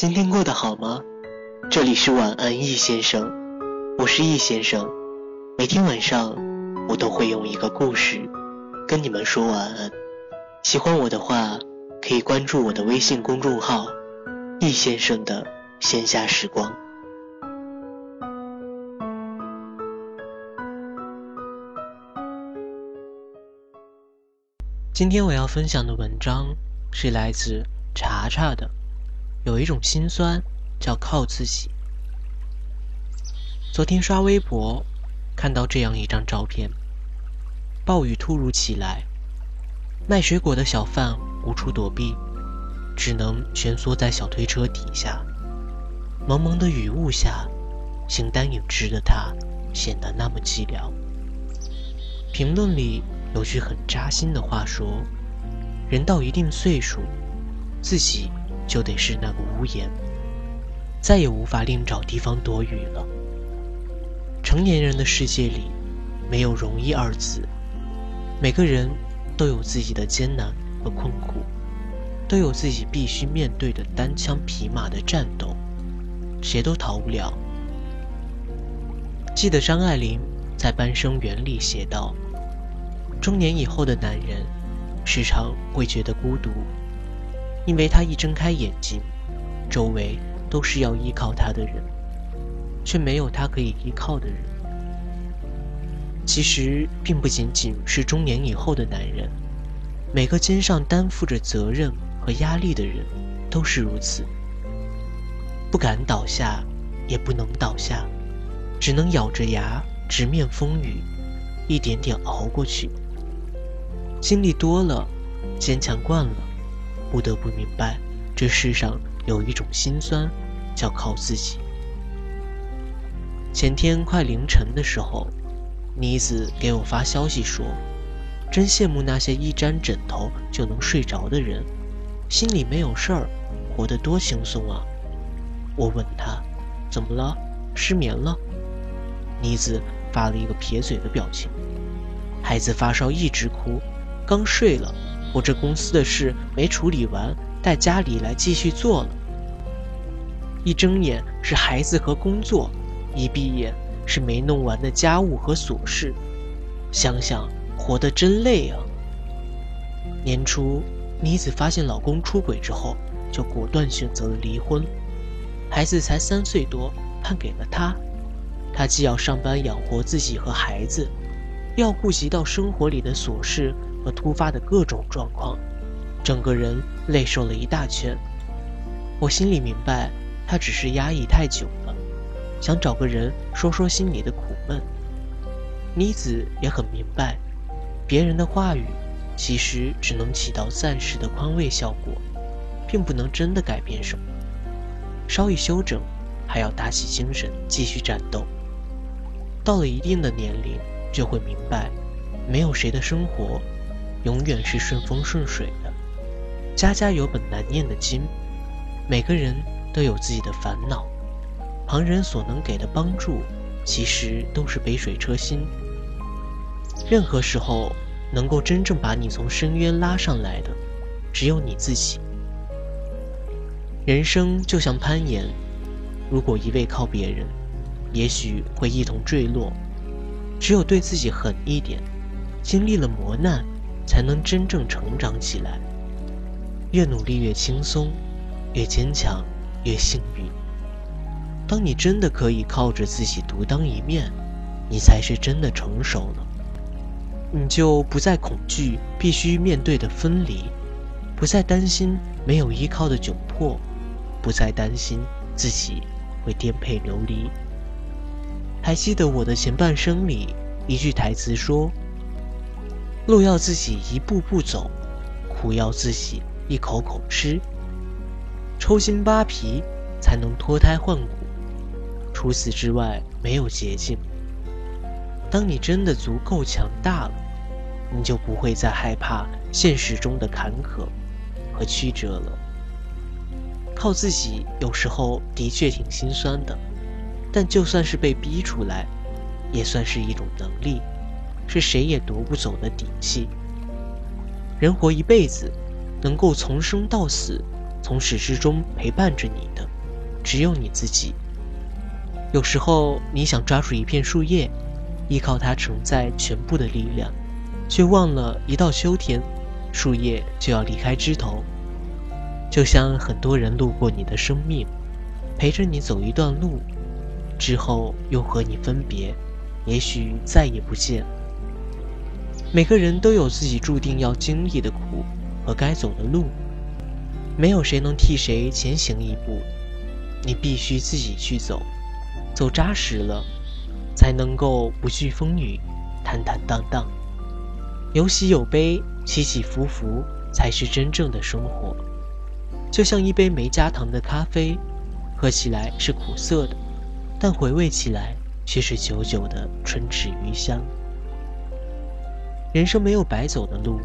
今天过得好吗？这里是晚安易先生，我是易先生。每天晚上我都会用一个故事跟你们说晚安。喜欢我的话，可以关注我的微信公众号“易先生的闲暇时光”。今天我要分享的文章是来自查查的。有一种心酸，叫靠自己。昨天刷微博，看到这样一张照片：暴雨突如其来，卖水果的小贩无处躲避，只能蜷缩在小推车底下。蒙蒙的雨雾下，形单影只的他显得那么寂寥。评论里有句很扎心的话说：“人到一定岁数，自己。”就得是那个屋檐，再也无法另找地方躲雨了。成年人的世界里，没有容易二字。每个人都有自己的艰难和困苦，都有自己必须面对的单枪匹马的战斗，谁都逃不了。记得张爱玲在《半生缘》里写道：“中年以后的男人，时常会觉得孤独。”因为他一睁开眼睛，周围都是要依靠他的人，却没有他可以依靠的人。其实，并不仅仅是中年以后的男人，每个肩上担负着责任和压力的人，都是如此。不敢倒下，也不能倒下，只能咬着牙直面风雨，一点点熬过去。经历多了，坚强惯了。不得不明白，这世上有一种心酸，叫靠自己。前天快凌晨的时候，妮子给我发消息说：“真羡慕那些一沾枕头就能睡着的人，心里没有事儿，活得多轻松啊。”我问她：“怎么了？失眠了？”妮子发了一个撇嘴的表情：“孩子发烧一直哭，刚睡了。”我这公司的事没处理完，带家里来继续做了。一睁眼是孩子和工作，一闭眼是没弄完的家务和琐事。想想活得真累啊！年初，妮子发现老公出轨之后，就果断选择了离婚。孩子才三岁多，判给了他。他既要上班养活自己和孩子，又要顾及到生活里的琐事。和突发的各种状况，整个人累瘦了一大圈。我心里明白，他只是压抑太久了，想找个人说说心里的苦闷。妮子也很明白，别人的话语其实只能起到暂时的宽慰效果，并不能真的改变什么。稍一休整，还要打起精神继续战斗。到了一定的年龄，就会明白，没有谁的生活。永远是顺风顺水的，家家有本难念的经，每个人都有自己的烦恼，旁人所能给的帮助，其实都是杯水车薪。任何时候，能够真正把你从深渊拉上来的，只有你自己。人生就像攀岩，如果一味靠别人，也许会一同坠落。只有对自己狠一点，经历了磨难。才能真正成长起来。越努力越轻松，越坚强越幸运。当你真的可以靠着自己独当一面，你才是真的成熟了。你就不再恐惧必须面对的分离，不再担心没有依靠的窘迫，不再担心自己会颠沛流离。还记得我的前半生里一句台词说。路要自己一步步走，苦要自己一口口吃，抽筋扒皮才能脱胎换骨。除此之外，没有捷径。当你真的足够强大了，你就不会再害怕现实中的坎坷和曲折了。靠自己有时候的确挺心酸的，但就算是被逼出来，也算是一种能力。是谁也夺不走的底气。人活一辈子，能够从生到死，从始至终陪伴着你的，只有你自己。有时候，你想抓住一片树叶，依靠它承载全部的力量，却忘了一到秋天，树叶就要离开枝头。就像很多人路过你的生命，陪着你走一段路，之后又和你分别，也许再也不见。每个人都有自己注定要经历的苦和该走的路，没有谁能替谁前行一步，你必须自己去走，走扎实了，才能够不惧风雨，坦坦荡荡。有喜有悲，起起伏伏，才是真正的生活。就像一杯没加糖的咖啡，喝起来是苦涩的，但回味起来却是久久的春齿余香。人生没有白走的路，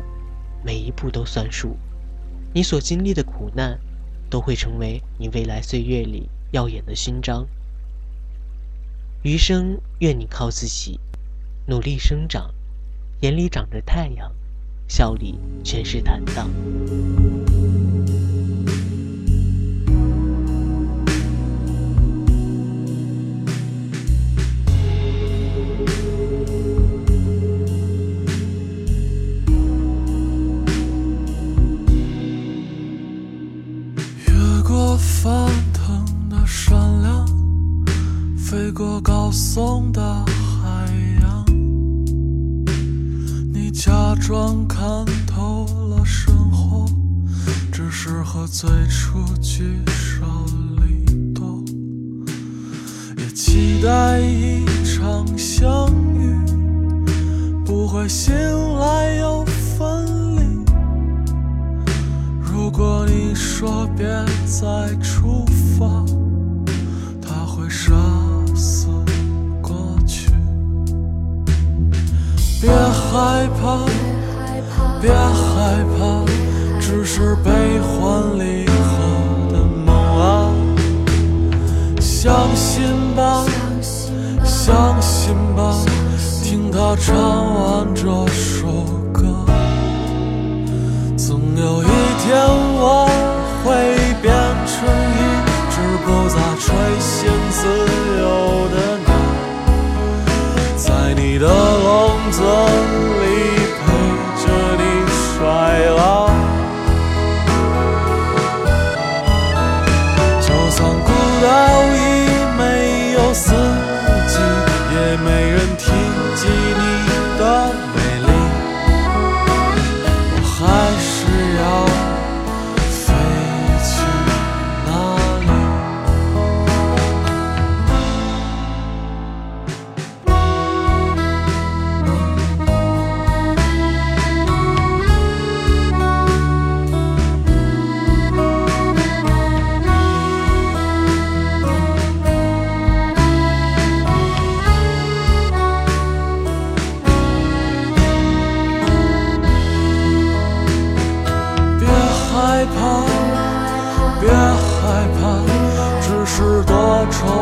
每一步都算数。你所经历的苦难，都会成为你未来岁月里耀眼的勋章。余生，愿你靠自己，努力生长，眼里长着太阳，笑里全是坦荡。个高耸的海洋，你假装看透了生活，只是和最初聚少离多，也期待一场相遇，不会醒来又分离。如果你说别再出发，害怕，别害怕，只是悲欢离合的梦啊！相信吧，相信吧，听他唱完这首歌，总有一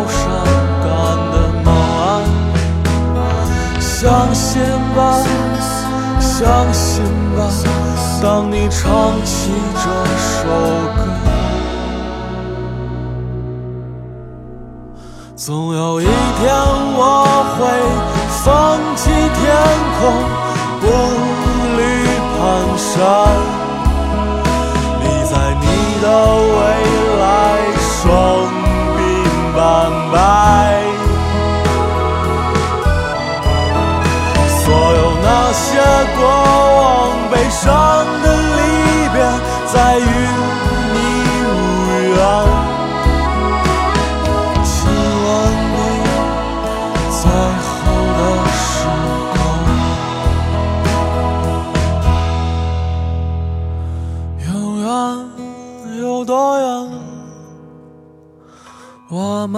伤感的马相信吧，相信吧，当你唱起这首歌，总有一天我会放弃天空，步履蹒跚，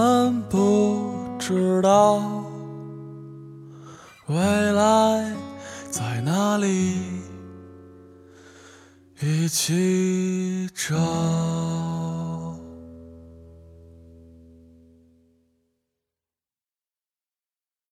们不知道。未来。在哪里？一起找。